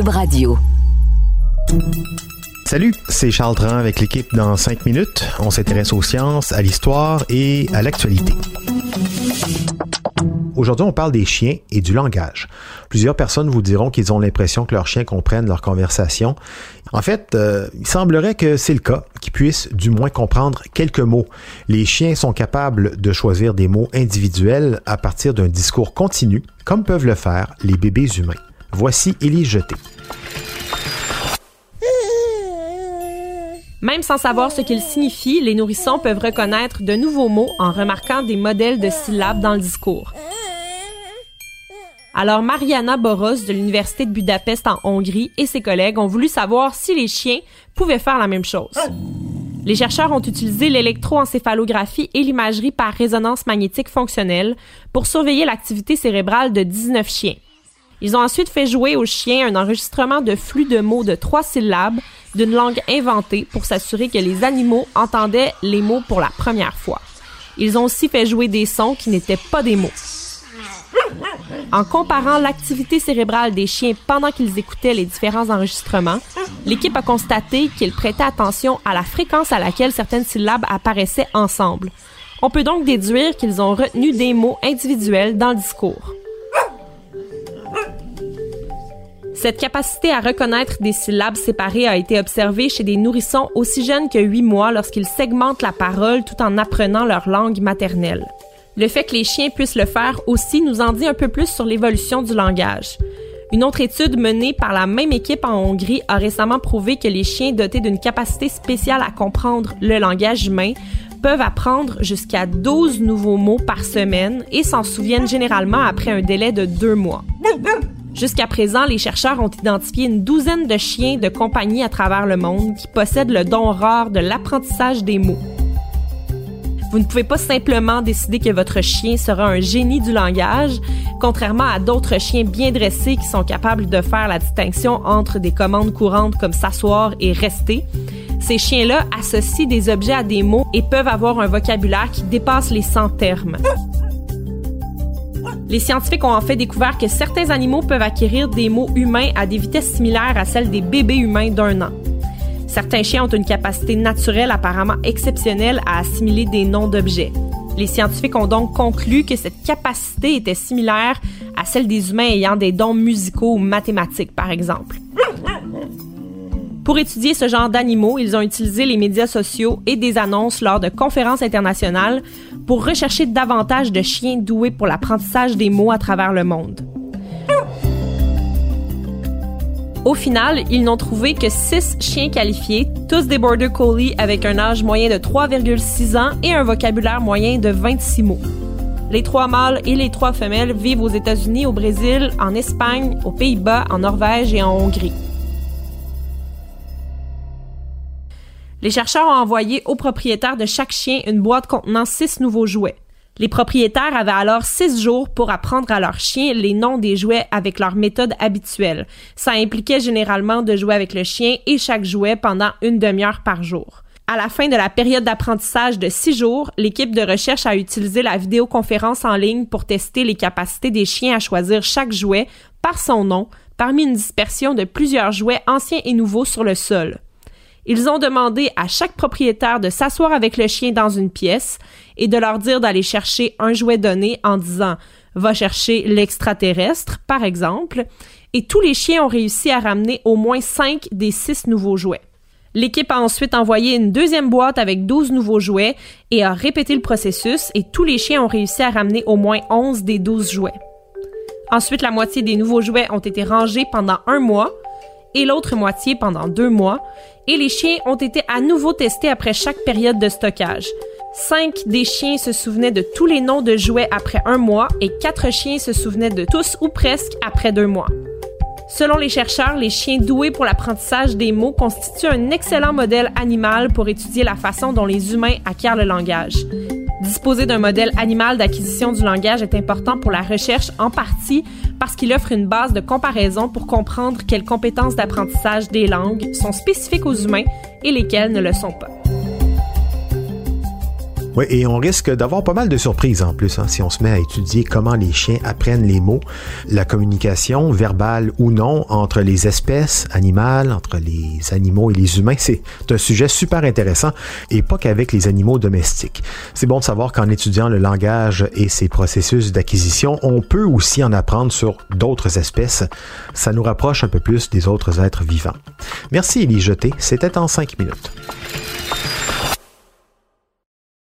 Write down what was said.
Radio. Salut, c'est Charles Tran avec l'équipe dans 5 minutes. On s'intéresse aux sciences, à l'histoire et à l'actualité. Aujourd'hui, on parle des chiens et du langage. Plusieurs personnes vous diront qu'ils ont l'impression que leurs chiens comprennent leur conversation. En fait, euh, il semblerait que c'est le cas, qu'ils puissent du moins comprendre quelques mots. Les chiens sont capables de choisir des mots individuels à partir d'un discours continu, comme peuvent le faire les bébés humains. Voici Élie Jeté. Même sans savoir ce qu'ils signifient, les nourrissons peuvent reconnaître de nouveaux mots en remarquant des modèles de syllabes dans le discours. Alors Mariana Boros de l'Université de Budapest en Hongrie et ses collègues ont voulu savoir si les chiens pouvaient faire la même chose. Les chercheurs ont utilisé l'électroencéphalographie et l'imagerie par résonance magnétique fonctionnelle pour surveiller l'activité cérébrale de 19 chiens. Ils ont ensuite fait jouer aux chiens un enregistrement de flux de mots de trois syllabes d'une langue inventée pour s'assurer que les animaux entendaient les mots pour la première fois. Ils ont aussi fait jouer des sons qui n'étaient pas des mots. En comparant l'activité cérébrale des chiens pendant qu'ils écoutaient les différents enregistrements, l'équipe a constaté qu'ils prêtaient attention à la fréquence à laquelle certaines syllabes apparaissaient ensemble. On peut donc déduire qu'ils ont retenu des mots individuels dans le discours. Cette capacité à reconnaître des syllabes séparées a été observée chez des nourrissons aussi jeunes que 8 mois lorsqu'ils segmentent la parole tout en apprenant leur langue maternelle. Le fait que les chiens puissent le faire aussi nous en dit un peu plus sur l'évolution du langage. Une autre étude menée par la même équipe en Hongrie a récemment prouvé que les chiens dotés d'une capacité spéciale à comprendre le langage humain peuvent apprendre jusqu'à 12 nouveaux mots par semaine et s'en souviennent généralement après un délai de deux mois. Jusqu'à présent, les chercheurs ont identifié une douzaine de chiens de compagnie à travers le monde qui possèdent le don rare de l'apprentissage des mots. Vous ne pouvez pas simplement décider que votre chien sera un génie du langage, contrairement à d'autres chiens bien dressés qui sont capables de faire la distinction entre des commandes courantes comme s'asseoir et rester. Ces chiens-là associent des objets à des mots et peuvent avoir un vocabulaire qui dépasse les 100 termes. Les scientifiques ont en fait découvert que certains animaux peuvent acquérir des mots humains à des vitesses similaires à celles des bébés humains d'un an. Certains chiens ont une capacité naturelle apparemment exceptionnelle à assimiler des noms d'objets. Les scientifiques ont donc conclu que cette capacité était similaire à celle des humains ayant des dons musicaux ou mathématiques, par exemple. Pour étudier ce genre d'animaux, ils ont utilisé les médias sociaux et des annonces lors de conférences internationales pour rechercher davantage de chiens doués pour l'apprentissage des mots à travers le monde. Au final, ils n'ont trouvé que 6 chiens qualifiés, tous des Border Collie avec un âge moyen de 3,6 ans et un vocabulaire moyen de 26 mots. Les trois mâles et les trois femelles vivent aux États-Unis, au Brésil, en Espagne, aux Pays-Bas, en Norvège et en Hongrie. Les chercheurs ont envoyé aux propriétaires de chaque chien une boîte contenant six nouveaux jouets. Les propriétaires avaient alors six jours pour apprendre à leur chien les noms des jouets avec leur méthode habituelle. Ça impliquait généralement de jouer avec le chien et chaque jouet pendant une demi-heure par jour. À la fin de la période d'apprentissage de six jours, l'équipe de recherche a utilisé la vidéoconférence en ligne pour tester les capacités des chiens à choisir chaque jouet par son nom parmi une dispersion de plusieurs jouets anciens et nouveaux sur le sol. Ils ont demandé à chaque propriétaire de s'asseoir avec le chien dans une pièce et de leur dire d'aller chercher un jouet donné en disant va chercher l'extraterrestre, par exemple, et tous les chiens ont réussi à ramener au moins cinq des six nouveaux jouets. L'équipe a ensuite envoyé une deuxième boîte avec 12 nouveaux jouets et a répété le processus et tous les chiens ont réussi à ramener au moins 11 des 12 jouets. Ensuite, la moitié des nouveaux jouets ont été rangés pendant un mois et l'autre moitié pendant deux mois, et les chiens ont été à nouveau testés après chaque période de stockage. Cinq des chiens se souvenaient de tous les noms de jouets après un mois et quatre chiens se souvenaient de tous ou presque après deux mois. Selon les chercheurs, les chiens doués pour l'apprentissage des mots constituent un excellent modèle animal pour étudier la façon dont les humains acquièrent le langage. Disposer d'un modèle animal d'acquisition du langage est important pour la recherche en partie parce qu'il offre une base de comparaison pour comprendre quelles compétences d'apprentissage des langues sont spécifiques aux humains et lesquelles ne le sont pas. Oui, et on risque d'avoir pas mal de surprises en plus hein, si on se met à étudier comment les chiens apprennent les mots, la communication, verbale ou non, entre les espèces animales, entre les animaux et les humains. C'est un sujet super intéressant et pas qu'avec les animaux domestiques. C'est bon de savoir qu'en étudiant le langage et ses processus d'acquisition, on peut aussi en apprendre sur d'autres espèces. Ça nous rapproche un peu plus des autres êtres vivants. Merci Elie Jeté, c'était en cinq minutes.